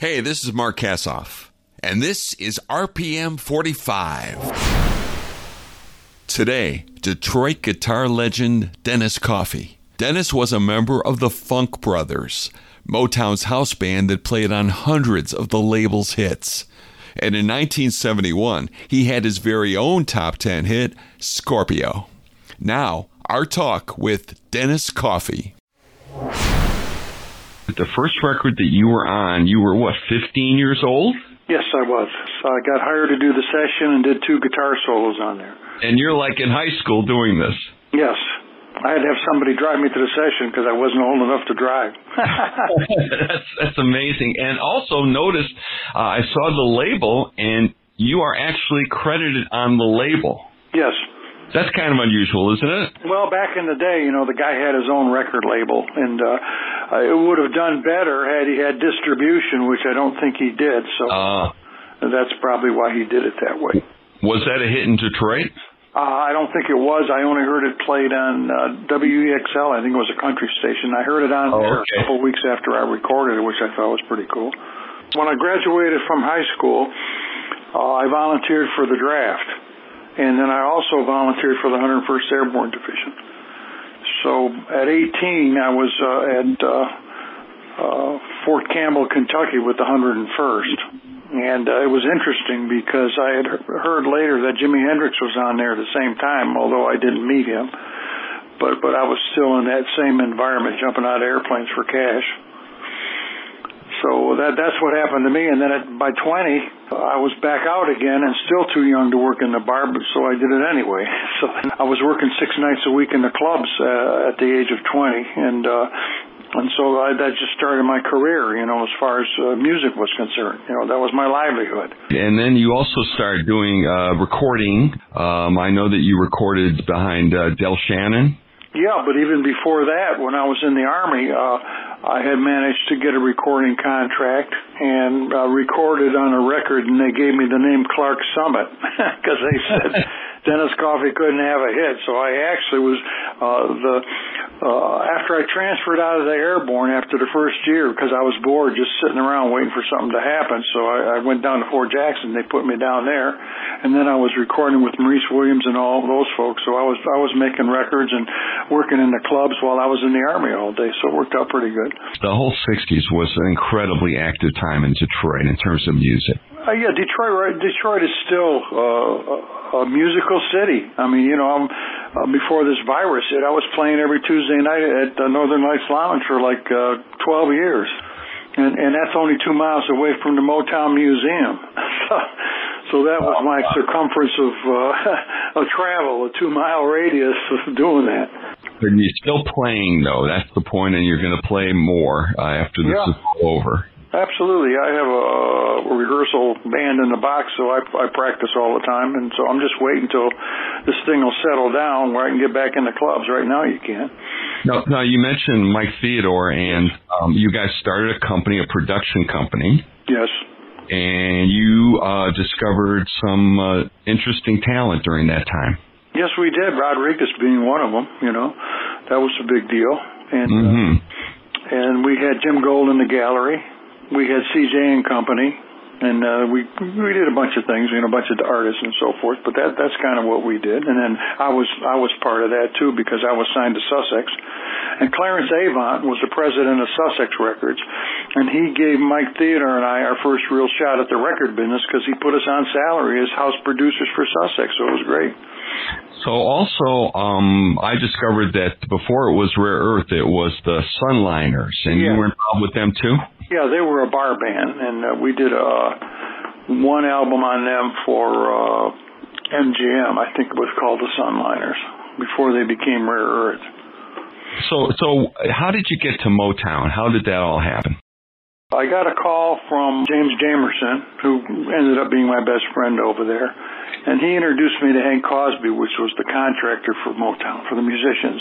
Hey, this is Mark Kassof, and this is RPM 45. Today, Detroit guitar legend Dennis Coffey. Dennis was a member of the Funk Brothers, Motown's house band that played on hundreds of the label's hits. And in 1971, he had his very own top 10 hit, Scorpio. Now, our talk with Dennis Coffey. The first record that you were on, you were what, 15 years old? Yes, I was. So I got hired to do the session and did two guitar solos on there. And you're like in high school doing this. Yes. I had to have somebody drive me to the session because I wasn't old enough to drive. that's that's amazing. And also notice, uh, I saw the label, and you are actually credited on the label. Yes. That's kind of unusual, isn't it? Well, back in the day, you know, the guy had his own record label, and uh, it would have done better had he had distribution, which I don't think he did. So uh, that's probably why he did it that way. Was that a hit in Detroit? Uh, I don't think it was. I only heard it played on uh, WEXL. I think it was a country station. I heard it on oh, there okay. a couple of weeks after I recorded it, which I thought was pretty cool. When I graduated from high school, uh, I volunteered for the draft and then I also volunteered for the 101st Airborne Division. So at 18, I was uh, at uh, uh, Fort Campbell, Kentucky, with the 101st, and uh, it was interesting because I had heard later that Jimi Hendrix was on there at the same time, although I didn't meet him. But but I was still in that same environment, jumping out of airplanes for cash. So that that's what happened to me. And then at, by 20, I was back out again and still too young to work in the bar, but so I did it anyway. So I was working six nights a week in the clubs uh, at the age of 20, and uh, and so I, that just started my career, you know, as far as uh, music was concerned. You know, that was my livelihood. And then you also started doing uh, recording. Um, I know that you recorded behind uh, Del Shannon. Yeah, but even before that, when I was in the army, uh, I had managed to get a recording contract and uh, recorded on a record, and they gave me the name Clark Summit because they said Dennis Coffey couldn't have a hit. So I actually was uh, the uh, after I transferred out of the airborne after the first year because I was bored just sitting around waiting for something to happen. So I, I went down to Fort Jackson. They put me down there, and then I was recording with Maurice Williams and all those folks. So I was I was making records and working in the clubs while I was in the army all day. So it worked out pretty good. The whole '60s was an incredibly active time in Detroit in terms of music. Uh, yeah, Detroit. Right, Detroit is still uh, a musical city. I mean, you know, I'm, uh, before this virus hit, I was playing every Tuesday night at uh, Northern Lights Lounge for like uh, 12 years, and and that's only two miles away from the Motown Museum. so, so that was my circumference of uh, of travel, a two mile radius of doing that. But you're still playing though. That's the point, and you're going to play more uh, after this yeah. is over. Absolutely. I have a, a rehearsal band in the box, so I, I practice all the time, and so I'm just waiting until this thing will settle down where I can get back in the clubs. Right now, you can. Now, now you mentioned Mike Theodore, and um, you guys started a company, a production company. Yes. And you uh, discovered some uh, interesting talent during that time. Yes, we did. Rodriguez being one of them. You know, that was a big deal, and mm-hmm. uh, and we had Jim Gold in the gallery we had CJ and Company, and uh, we we did a bunch of things, you know, a bunch of artists and so forth. But that that's kind of what we did. And then I was I was part of that too because I was signed to Sussex, and Clarence Avant was the president of Sussex Records, and he gave Mike Theodore and I our first real shot at the record business because he put us on salary as house producers for Sussex. So it was great. So also, um, I discovered that before it was Rare Earth, it was the Sunliners, and yeah. you were involved with them too. Yeah, they were a bar band, and uh, we did a one album on them for uh, MGM. I think it was called the Sunliners before they became Rare Earth. So, so how did you get to Motown? How did that all happen? I got a call from James Jamerson, who ended up being my best friend over there and he introduced me to Hank Cosby, which was the contractor for Motown, for the musicians.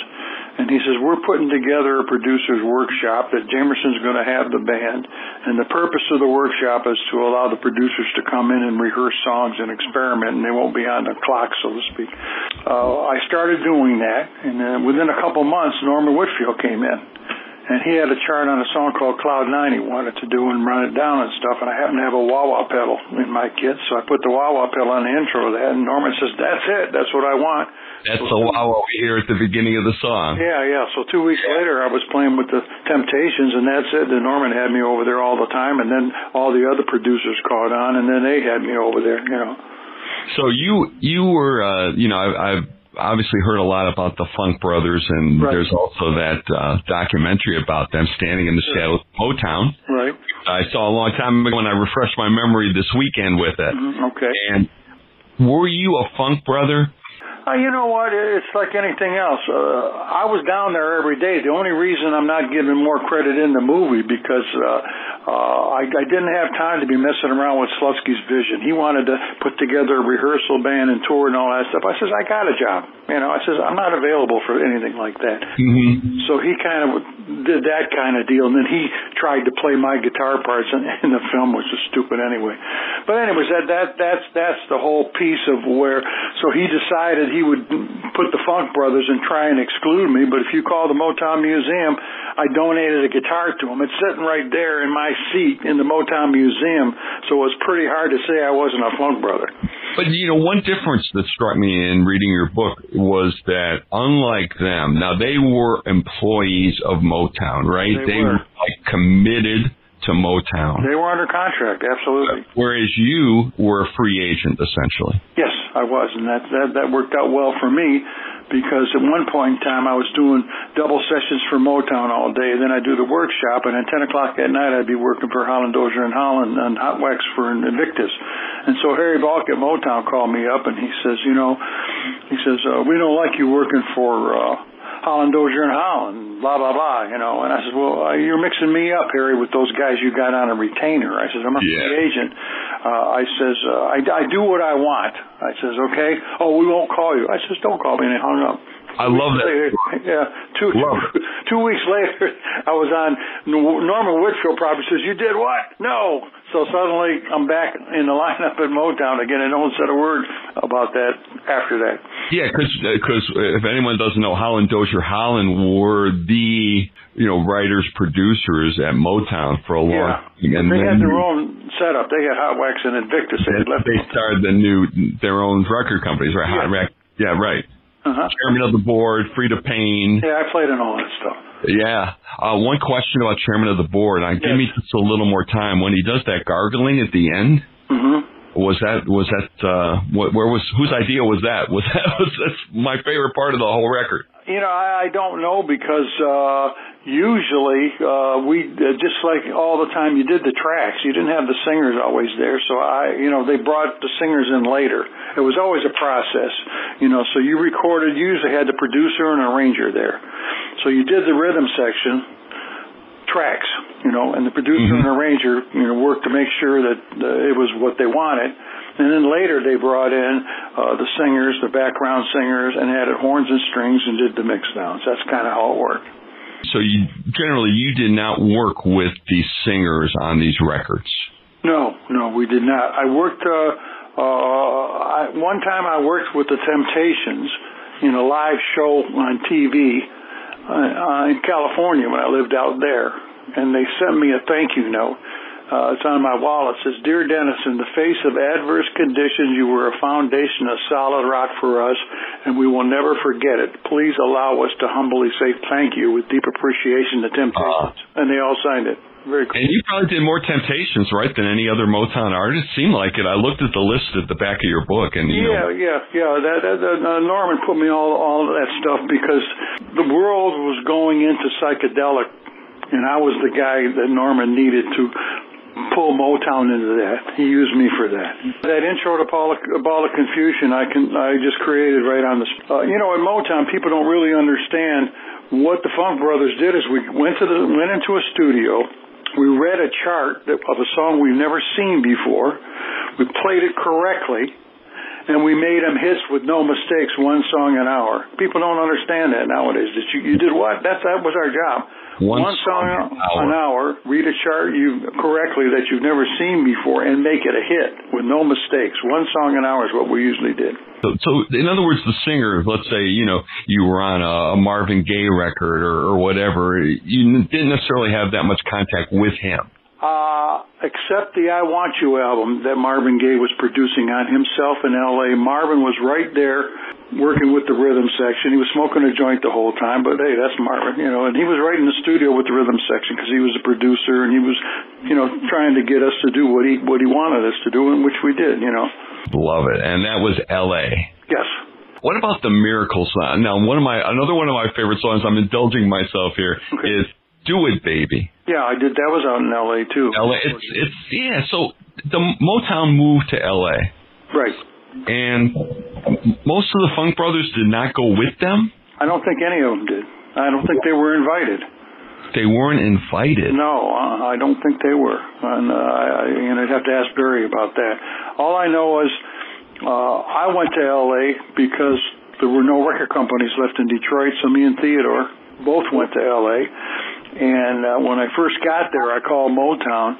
And he says, we're putting together a producer's workshop that Jamerson's going to have the band. And the purpose of the workshop is to allow the producers to come in and rehearse songs and experiment, and they won't be on the clock, so to speak. Uh, I started doing that, and then within a couple months, Norman Whitfield came in and he had a chart on a song called Cloud Nine he wanted to do and run it down and stuff. And I happened to have a wah wah pedal in my kit, so I put the wah wah pedal on the intro of that. And Norman says, "That's it. That's what I want." That's the wah wah we hear at the beginning of the song. Yeah, yeah. So two weeks later, I was playing with the Temptations, and that's it. Then Norman had me over there all the time, and then all the other producers caught on, and then they had me over there. You know. So you you were uh, you know I, I've obviously heard a lot about the Funk Brothers, and right. there's also that uh, documentary about them standing in the shadows of Motown. Right. I saw a long time ago when I refreshed my memory this weekend with it. Mm-hmm. Okay. And were you a Funk brother? Uh, you know what? It's like anything else. Uh, I was down there every day. The only reason I'm not giving more credit in the movie because uh, uh, I, I didn't have time to be messing around with Slutsky's vision. He wanted to put together a rehearsal band and tour and all that stuff. I says, I got a job. You know, I says, I'm not available for anything like that. Mm-hmm. So he kind of did that kind of deal, and then he tried to play my guitar parts in, in the film, which was stupid anyway. But anyways, that that that's that's the whole piece of where. So he decided he would put the Funk Brothers and try and exclude me. But if you call the Motown Museum, I donated a guitar to him. It's sitting right there in my seat in the Motown Museum. So it was pretty hard to say I wasn't a Funk Brother. But you know, one difference that struck me in reading your book was that unlike them, now they were employees of Motown, right? They, they were. were like committed to Motown. They were under contract, absolutely. Whereas you were a free agent, essentially. Yes, I was, and that that, that worked out well for me because at one point in time I was doing double sessions for Motown all day. Then I'd do the workshop, and at 10 o'clock at night I'd be working for Holland Dozier and Holland on Hot Wax for Invictus. And so Harry Balk at Motown called me up and he says, you know, he says, uh, we don't like you working for uh, Holland Dozier and Holland, blah blah blah, you know. And I said, well, uh, you're mixing me up, Harry, with those guys you got on a retainer. I said, I'm a yeah. free agent. Uh, I says, uh, I, I do what I want. I says, okay. Oh, we won't call you. I says, don't call me. And he hung up. I love that. Later, yeah, two, love two, two weeks later, I was on Norman Whitfield probably says, you did what? No. So suddenly I'm back in the lineup at Motown again and no one said a word about that after that. Yeah, because cause if anyone doesn't know, Holland Dozier Holland were the you know writers producers at Motown for a long yeah. time. And they had their own setup. They had Hot Wax and Invictus. They, left they started the new their own record companies, right? Yeah, Hot Wax. Yeah, right. Uh-huh. Chairman of the board, Freda Payne. Yeah, I played in all that stuff. Yeah. Uh, one question about chairman of the board. Uh, give me just a little more time. When he does that gargling at the end, mm-hmm. was that was that uh what, where was whose idea was that? Was that was that's my favorite part of the whole record? You know i, I don't know because uh usually uh we uh, just like all the time you did the tracks you didn't have the singers always there. So i you know they brought the singers in later. It was always a process you know so you recorded you usually had the producer and arranger there so you did the rhythm section tracks, you know, and the producer mm-hmm. and arranger, you know, worked to make sure that uh, it was what they wanted. And then later they brought in uh, the singers, the background singers, and added horns and strings and did the mix downs. That's kind of how it worked. So you generally you did not work with the singers on these records. No, no, we did not. I worked. Uh, uh, I, one time I worked with the Temptations in a live show on TV uh, in California when I lived out there, and they sent me a thank you note. Uh, it's on my wall. It says, Dear Dennis, in the face of adverse conditions, you were a foundation a solid rock for us, and we will never forget it. Please allow us to humbly say thank you with deep appreciation to Temptations. Uh, and they all signed it. Very cool. And you probably did more Temptations, right, than any other Motown artist. Seemed like it. I looked at the list at the back of your book, and you yeah, know. yeah, yeah. That, that, that uh, Norman put me all all of that stuff because the world was going into psychedelic, and I was the guy that Norman needed to pull Motown into that. He used me for that. That intro to Ball of Confusion, I can I just created right on the. Uh, you know, at Motown, people don't really understand what the Funk Brothers did. Is we went to the went into a studio we read a chart of a song we've never seen before. We played it correctly. and we made them hits with no mistakes, one song an hour. People don't understand that nowadays. That you, you did what? That's that was our job. One, one song, song an hour. an hour. Read a chart you correctly that you've never seen before, and make it a hit with no mistakes. One song an hour is what we usually did. So, so in other words, the singer, let's say, you know, you were on a, a Marvin Gaye record or, or whatever, you didn't necessarily have that much contact with him. Uh, except the I Want You album that Marvin Gaye was producing on himself in LA. Marvin was right there working with the rhythm section. He was smoking a joint the whole time, but hey, that's Marvin, you know, and he was right in the studio with the rhythm section because he was a producer and he was, you know, trying to get us to do what he, what he wanted us to do and which we did, you know. Love it. And that was LA. Yes. What about the miracle song? Now, one of my another one of my favorite songs. I'm indulging myself here. Okay. Is "Do It, Baby." Yeah, I did. That was out in L.A. too. LA. It's it's yeah. So the Motown moved to LA, Right. and most of the Funk Brothers did not go with them. I don't think any of them did. I don't think they were invited. They weren't invited. No, uh, I don't think they were. And uh, I, and I'd have to ask Berry about that. All I know is uh, I went to L.A. because there were no record companies left in Detroit, so me and Theodore both went to L.A. And uh, when I first got there, I called Motown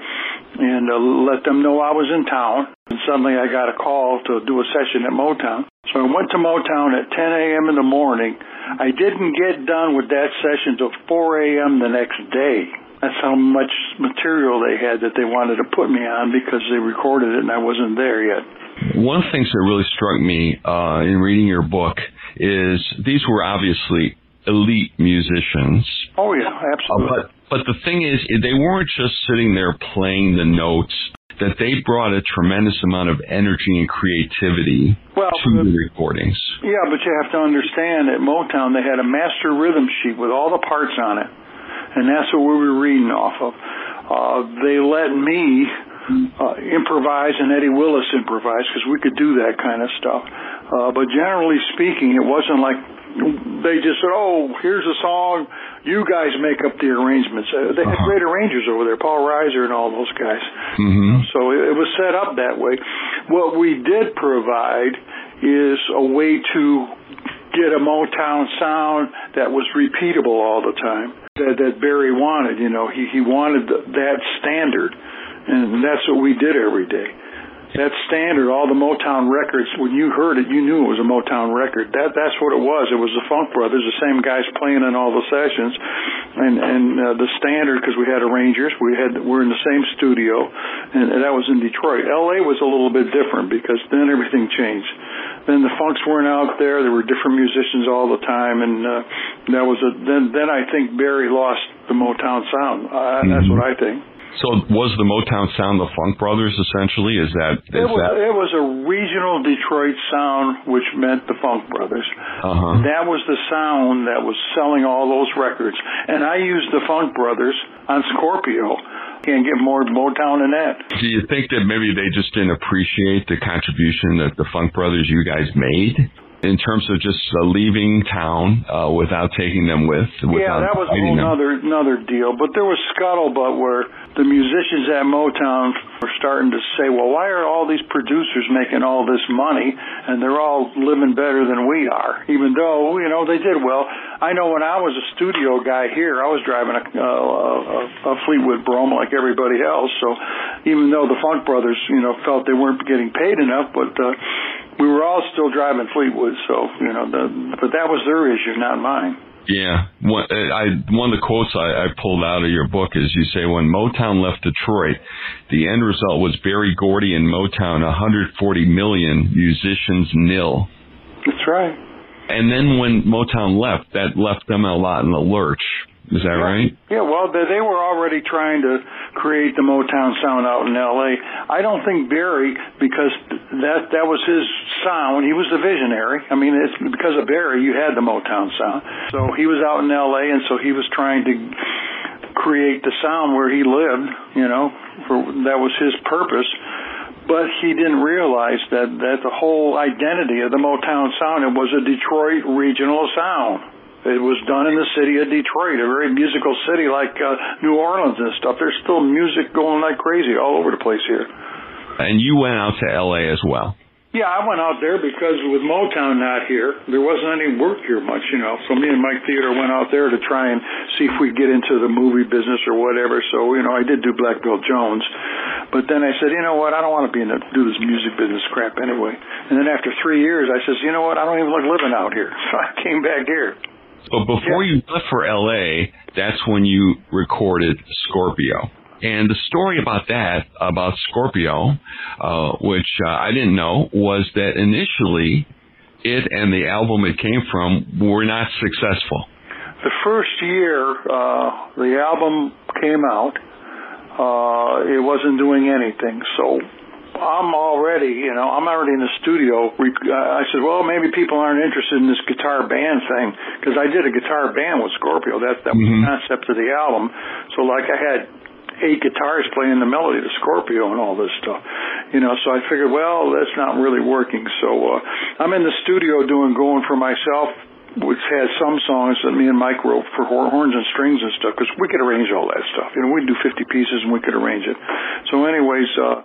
and uh, let them know I was in town. And suddenly I got a call to do a session at Motown. So I went to Motown at 10 a.m. in the morning. I didn't get done with that session till 4 a.m. the next day. That's how much material they had that they wanted to put me on because they recorded it and I wasn't there yet. One of the things that really struck me uh, in reading your book is these were obviously elite musicians. Oh yeah, Uh, absolutely. but but the thing is, they weren't just sitting there playing the notes. That they brought a tremendous amount of energy and creativity Well, to the recordings. Yeah, but you have to understand at Motown they had a master rhythm sheet with all the parts on it, and that's what we were reading off of. Uh, they let me uh, improvise and Eddie Willis improvise because we could do that kind of stuff. Uh, but generally speaking, it wasn't like they just said, "Oh, here's a song. You guys make up the arrangements." Uh, they had Uh-huh. great arrangers over there, Paul Riser and all those guys. hmm So it, it was set up that way. What we did provide is a way to get a Motown sound that was repeatable all the time. That, that Berry wanted, you know, he he wanted th that standard, and that's what we did every day. That standard, all the Motown records, when you heard it, you knew it was a Motown record. That that's what it was. It was the Funk Brothers, the same guys playing in all the sessions, and and uh, the standard because we had arrangers. We had we're in the same studio, and, and that was in Detroit. L.A. was a little bit different because then everything changed. Then the Funks weren't out there. There were different musicians all the time, and uh, that was a then. Then I think Berry lost the Motown sound. Uh, That's what I think. So was the Motown sound the Funk Brothers essentially? Is that is It was, that? it was a regional Detroit sound, which meant the Funk Brothers. Uh-huh. That was the sound that was selling all those records. And I used the Funk Brothers on Scorpio. Can't get more Motown than that. Do you think that maybe they just didn't appreciate the contribution that the Funk Brothers you guys made in terms of just uh, leaving town uh, without taking them with? Yeah, that was another another deal. But there was scuttlebutt where the musicians at Motown were starting to say, "Well, why are all these producers making all this money and they're all living better than we are?" Even though you know they did well. I know when I was a studio guy here, I was driving a, uh, a, a Fleetwood Brougham like everybody else. So even though the Funk Brothers, you know, felt they weren't getting paid enough, but uh, we were all still driving Fleetwood. So you know, the, but that was their issue, not mine. Yeah, one, I one of the quotes I, I pulled out of your book is you say when Motown left Detroit, the end result was Berry Gordy and Motown 140 million musicians nil. That's right. And then when Motown left, that left them a lot in the lurch. Is that right? Yeah, well, they, they were already trying to create the Motown sound out in L.A. I don't think Berry, because that that was his sound. He was the visionary. I mean, it's because of Berry you had the Motown sound. So he was out in L.A. and so he was trying to create the sound where he lived. You know, for that was his purpose. But he didn't realize that that the whole identity of the Motown sound it was a Detroit regional sound. It was done in the city of Detroit, a very musical city like uh, New Orleans and stuff. There's still music going like crazy all over the place here. And you went out to L.A. as well. Yeah, I went out there because with Motown not here, there wasn't any work here much, you know. So me and Mike Theodore went out there to try and see if we'd get into the movie business or whatever. So, you know, I did do Black Belt Jones. But then I said, you know what, I don't want to be in the, do this music business crap anyway. And then after three years, I says, you know what, I don't even like living out here. So I came back here. But before yeah. you left for LA, that's when you recorded Scorpio. And the story about that, about Scorpio, uh, which uh, I didn't know, was that initially it and the album it came from were not successful. The first year uh, the album came out, uh, it wasn't doing anything. So I'm already, you know, I'm already in the studio. I said, well, maybe people aren't interested in this guitar band thing because I did a guitar band with Scorpio. That that was mm-hmm. the concept of the album. So like I had eight guitars playing the melody, to Scorpio, and all this stuff. You know, so I figured, well, that's not really working. So uh, I'm in the studio doing "Going for Myself," which has some songs that me and Mike wrote for horns and strings and stuff, because we could arrange all that stuff. You know, we'd do 50 pieces and we could arrange it. So, anyways, uh,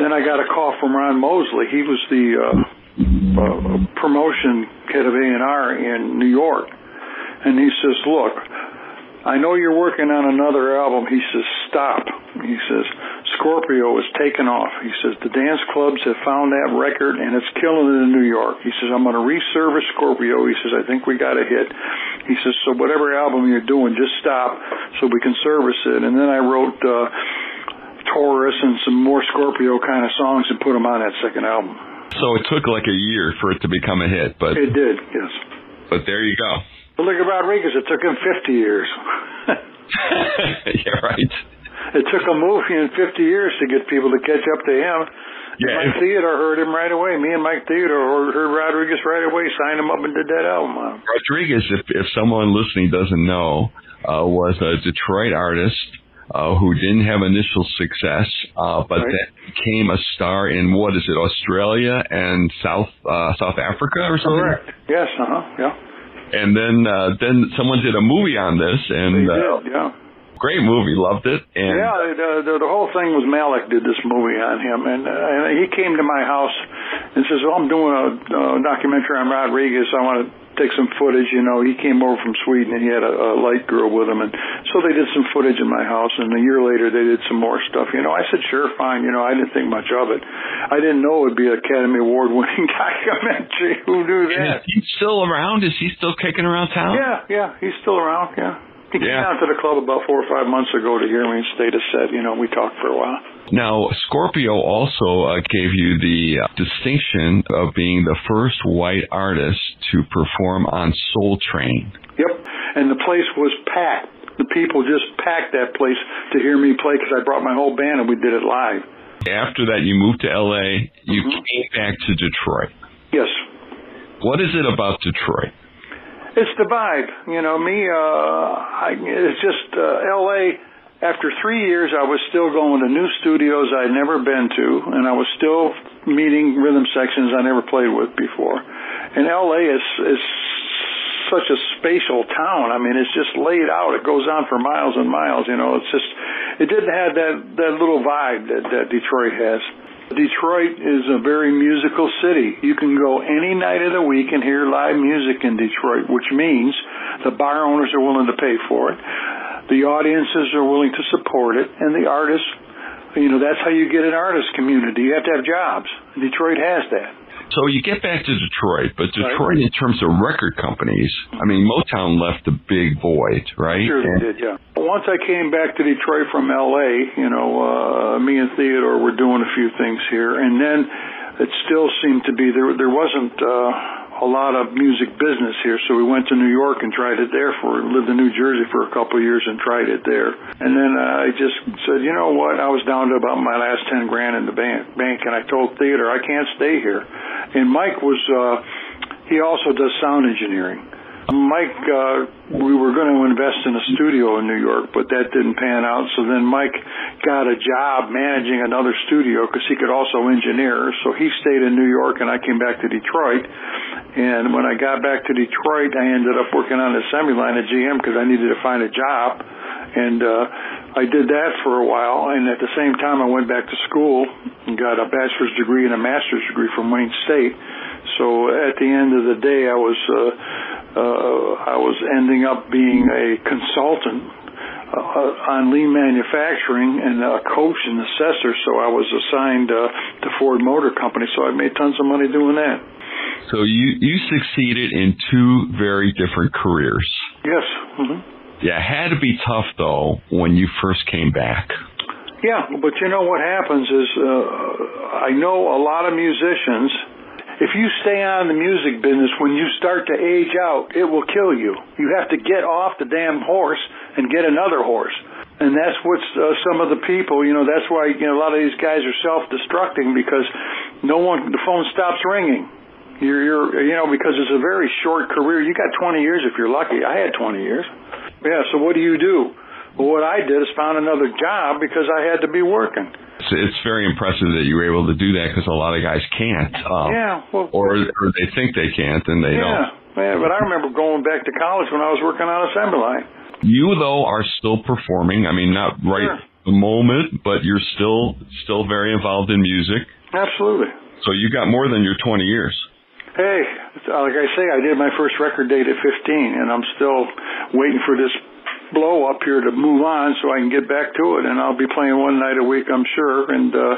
then I got a call from Ron Mosley. He was the uh, uh, promotion head of A&R in New York, and he says, "Look." I know you're working on another album. He says, stop. He says, Scorpio is taken off. He says, the dance clubs have found that record and it's killing it in New York. He says, I'm going to resurface Scorpio. He says, I think we got a hit. He says, so whatever album you're doing, just stop so we can service it. And then I wrote, uh, Taurus and some more Scorpio kind of songs and put them on that second album. So it took like a year for it to become a hit, but it did, yes. But there you go. But look at Rodriguez. It took him 50 years. yeah, right. It took a movie in 50 years to get people to catch up to him. Yeah, Mike Theodore heard him right away. Me and Mike Theodore heard Rodriguez right away, signed him up and did that album. Rodriguez, if if someone listening doesn't know, uh, was a Detroit artist uh, who didn't have initial success, uh, but right. then became a star in what is it, Australia and South uh, South Africa or something? Correct. Yes. Uh huh. Yeah. And then uh, then someone did a movie on this, and they uh, did, yeah. Great movie, loved it. And yeah, the, the, the whole thing was Malik did this movie on him, and, uh, and he came to my house and says, "Well, I'm doing a, a documentary on Rodriguez. I want to take some footage. You know, he came over from Sweden and he had a, a light girl with him, and so they did some footage in my house. And a year later, they did some more stuff. You know, I said, sure, fine. You know, I didn't think much of it. I didn't know it would be an Academy Award winning documentary. Who knew that? Is he still around? Is he still kicking around town? Yeah, yeah, he's still around. Yeah. He came yeah. down to the club about four or five months ago to hear me and stayed a set. You know, we talked for a while. Now, Scorpio also uh, gave you the uh, distinction of being the first white artist to perform on Soul Train. Yep, and the place was packed. The people just packed that place to hear me play because I brought my whole band and we did it live. After that, you moved to LA. You mm-hmm. came back to Detroit. Yes. What is it about Detroit? It's the vibe. You know, me, uh, I, it's just, uh, LA, after three years, I was still going to new studios I'd never been to, and I was still meeting rhythm sections I never played with before. And LA is, is such a spatial town. I mean, it's just laid out. It goes on for miles and miles. You know, it's just, it didn't have that, that little vibe that, that Detroit has. Detroit is a very musical city. You can go any night of the week and hear live music in Detroit, which means the bar owners are willing to pay for it. The audiences are willing to support it and the artists, you know, that's how you get an artist community. You have to have jobs. Detroit has that. So you get back to Detroit, but Detroit, right. in terms of record companies, I mean, Motown left a big void, right? Sure, and, did, yeah. Once I came back to Detroit from L.A., you know, uh, me and Theodore were doing a few things here, and then it still seemed to be there. There wasn't. Uh, a lot of music business here, so we went to New York and tried it there for lived in New Jersey for a couple of years and tried it there. And then uh, I just said, you know what? I was down to about my last ten grand in the bank, bank, and I told Theodore I can't stay here. And Mike was uh, he also does sound engineering. Mike, uh, we were going to invest in a studio in New York, but that didn't pan out. So then Mike got a job managing another studio because he could also engineer. So he stayed in New York and I came back to Detroit. And when I got back to Detroit, I ended up working on the assembly line at GM because I needed to find a job. and uh, I did that for a while. And at the same time, I went back to school and got a bachelor's degree and a master's degree from Wayne State. So at the end of the day, I was uh, I was ending up being a consultant uh, on lean manufacturing and a coach and assessor. So I was assigned uh, to Ford Motor Company. So I made tons of money doing that. So you you succeeded in two very different careers. Yes. Mm-hmm. Yeah, it had to be tough though when you first came back. Yeah, but you know what happens is uh, I know a lot of musicians if you stay on the music business, when you start to age out, it will kill you. You have to get off the damn horse and get another horse. And that's what's uh, some of the people, you know, that's why you know, a lot of these guys are self-destructing because no one, the phone stops ringing. You're, you're, you know, because it's a very short career. You got 20 years if you're lucky. I had 20 years. Yeah, so what do you do? Well, what I did is found another job because I had to be working it's very impressive that you were able to do that because a lot of guys can't. Um, yeah, well, or or they think they can't and they yeah, don't. Yeah, but I remember going back to college when I was working on assembly line. You though are still performing. I mean, not right sure. the moment, but you're still still very involved in music. Absolutely. So you got more than your 20 years. Hey, like I say, I did my first record date at 15, and I'm still waiting for this blow up here to move on so I can get back to it. And I'll be playing one night a week, I'm sure, and uh,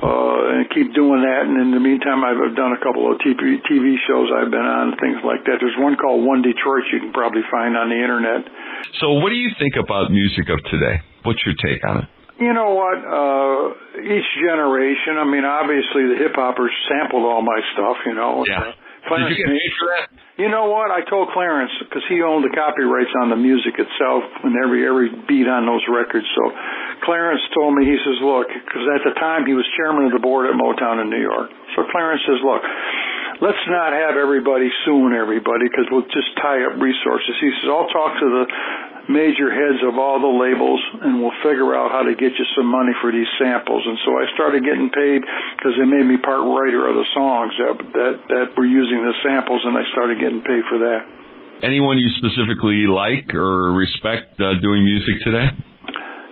uh, and keep doing that. And in the meantime, I've done a couple of TV TV shows I've been on, things like that. There's one called One Detroit you can probably find on the internet. So, what do you think about music of today? What's your take on it? You know what? Uh, each generation. I mean, obviously the hip hoppers sampled all my stuff. You know. Yeah. Uh, Did you get paid for that? You know what? I told Clarence because he owned the copyrights on the music itself and every every beat on those records. So Clarence told me he says, look, because at the time he was chairman of the board at Motown in New York. So Clarence says, look, let's not have everybody suing everybody because we'll just tie up resources. He says, I'll talk to the major heads of all the labels and we'll figure out how to get you some money for these samples. And so I started getting paid because they made me part writer of the songs that, that, that were using the samples and I started getting paid for that. Anyone you specifically like or respect uh, doing music today?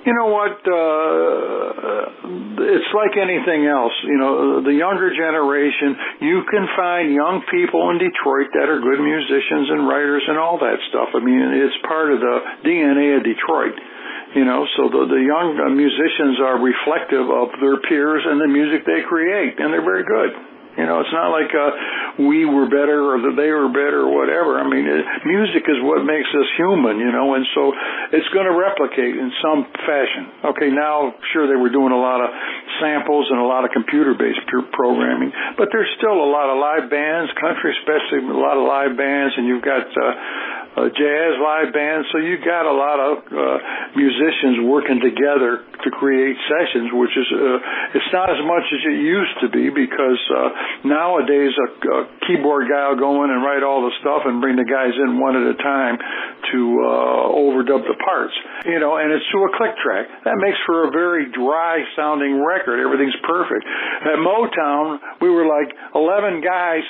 You know what? Uh, it's like anything else. You know, the younger generation, you can find young people in Detroit that are good musicians and writers and all that stuff. I mean, it's part of the DNA of Detroit. You know, so the, the young musicians are reflective of their peers and the music they create, and they're very good. You know, it's not like uh, we were better or that they were better or whatever. I mean, it, music is what makes us human, you know, and so it's going to replicate in some fashion. Okay, now, sure, they were doing a lot of samples and a lot of computer-based programming, but there's still a lot of live bands, country especially, a lot of live bands, and you've got uh, uh, jazz live bands. So you got a lot of uh, musicians working together to create sessions, which is uh, it's not as much as it used to be because uh, nowadays a, a keyboard guy will go in and write all the stuff and bring the guys in one at a time to uh, overdub the parts. You know, and it's to a click track. That makes for a very dry sounding record. Everything's perfect. At Motown, we were like 11 guys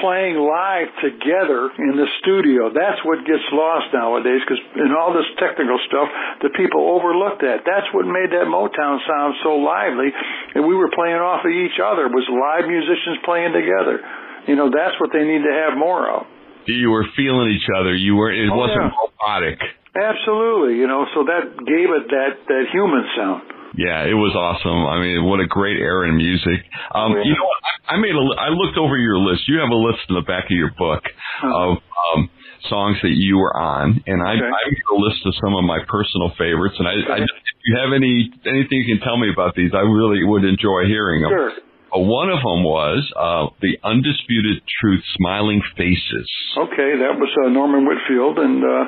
playing live together in the studio. That's what gets lost nowadays because in all this technical stuff, the people overlook that. That's what made that Motown sound so lively. And we were playing off of each other was live musicians playing together. You know, that's what they need to have more of. You were feeling each other. You were. It oh, wasn't yeah. robotic. Absolutely. You know, so that gave it that that human sound. Yeah, it was awesome. I mean, what a great era in music. Um, yeah. You know? I, I made a. I looked over your list. You have a list in the back of your book of um, songs that you were on, and I, okay. I made a list of some of my personal favorites. And I, okay. I, if you have any anything you can tell me about these, I really would enjoy hearing them. Sure. Uh, one of them was uh, the Undisputed Truth, Smiling Faces. Okay, that was uh, Norman Whitfield, and uh,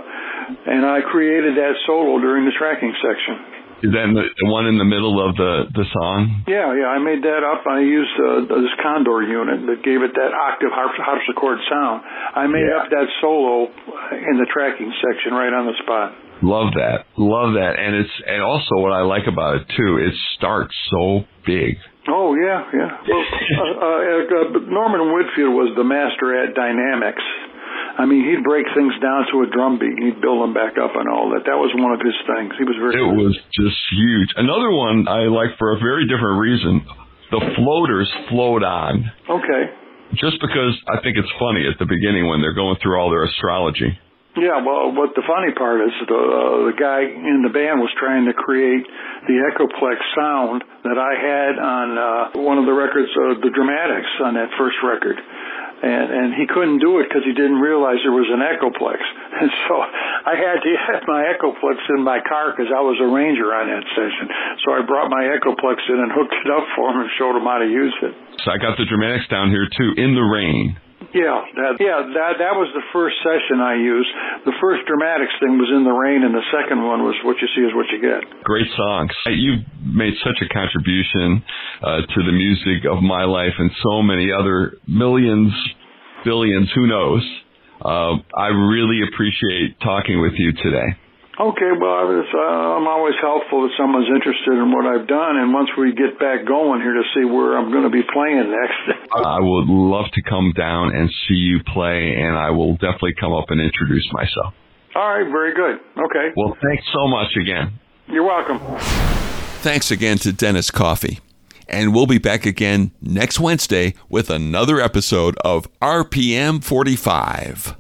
and I created that solo during the tracking section. Is that the, one in the middle of the the song? Yeah, yeah. I made that up. I used uh, this Condor unit that gave it that octave harpsichord sound. I made yeah. up that solo in the tracking section right on the spot. Love that, love that, and it's and also what I like about it too. It starts so big. Oh yeah, yeah. Well, uh, uh, uh, Norman Whitfield was the master at dynamics I mean, he'd break things down to a drum beat and he'd build them back up and all that. That was one of his things. He was very. It was just huge. Another one I like for a very different reason. The floaters float on. Okay. Just because I think it's funny at the beginning when they're going through all their astrology. Yeah, well, what the funny part is, the uh, the guy in the band was trying to create the Echoplex sound that I had on uh, one of the records, uh, the Dramatics, on that first record and and he couldn't do it because he didn't realize there was an echoplex. And so i had to have my echoplex in my car because i was a ranger on that session. So i brought my echoplex in and hooked it up for him and showed him how to use it. So i got the dramatics down here too in the rain yeah, that, yeah, that that was the first session I used. The first dramatics thing was in the rain, and the second one was what you see is what you get. Great songs. You've made such a contribution uh, to the music of my life and so many other millions, billions, who knows. Uh, I really appreciate talking with you today. Okay, well, was, uh, I'm always helpful if someone's interested in what I've done, and once we get back going here to see where I'm going to be playing next. I would love to come down and see you play, and I will definitely come up and introduce myself. All right, very good. Okay. Well, thanks so much again. You're welcome. Thanks again to Dennis Coffey. And we'll be back again next Wednesday with another episode of RPM 45.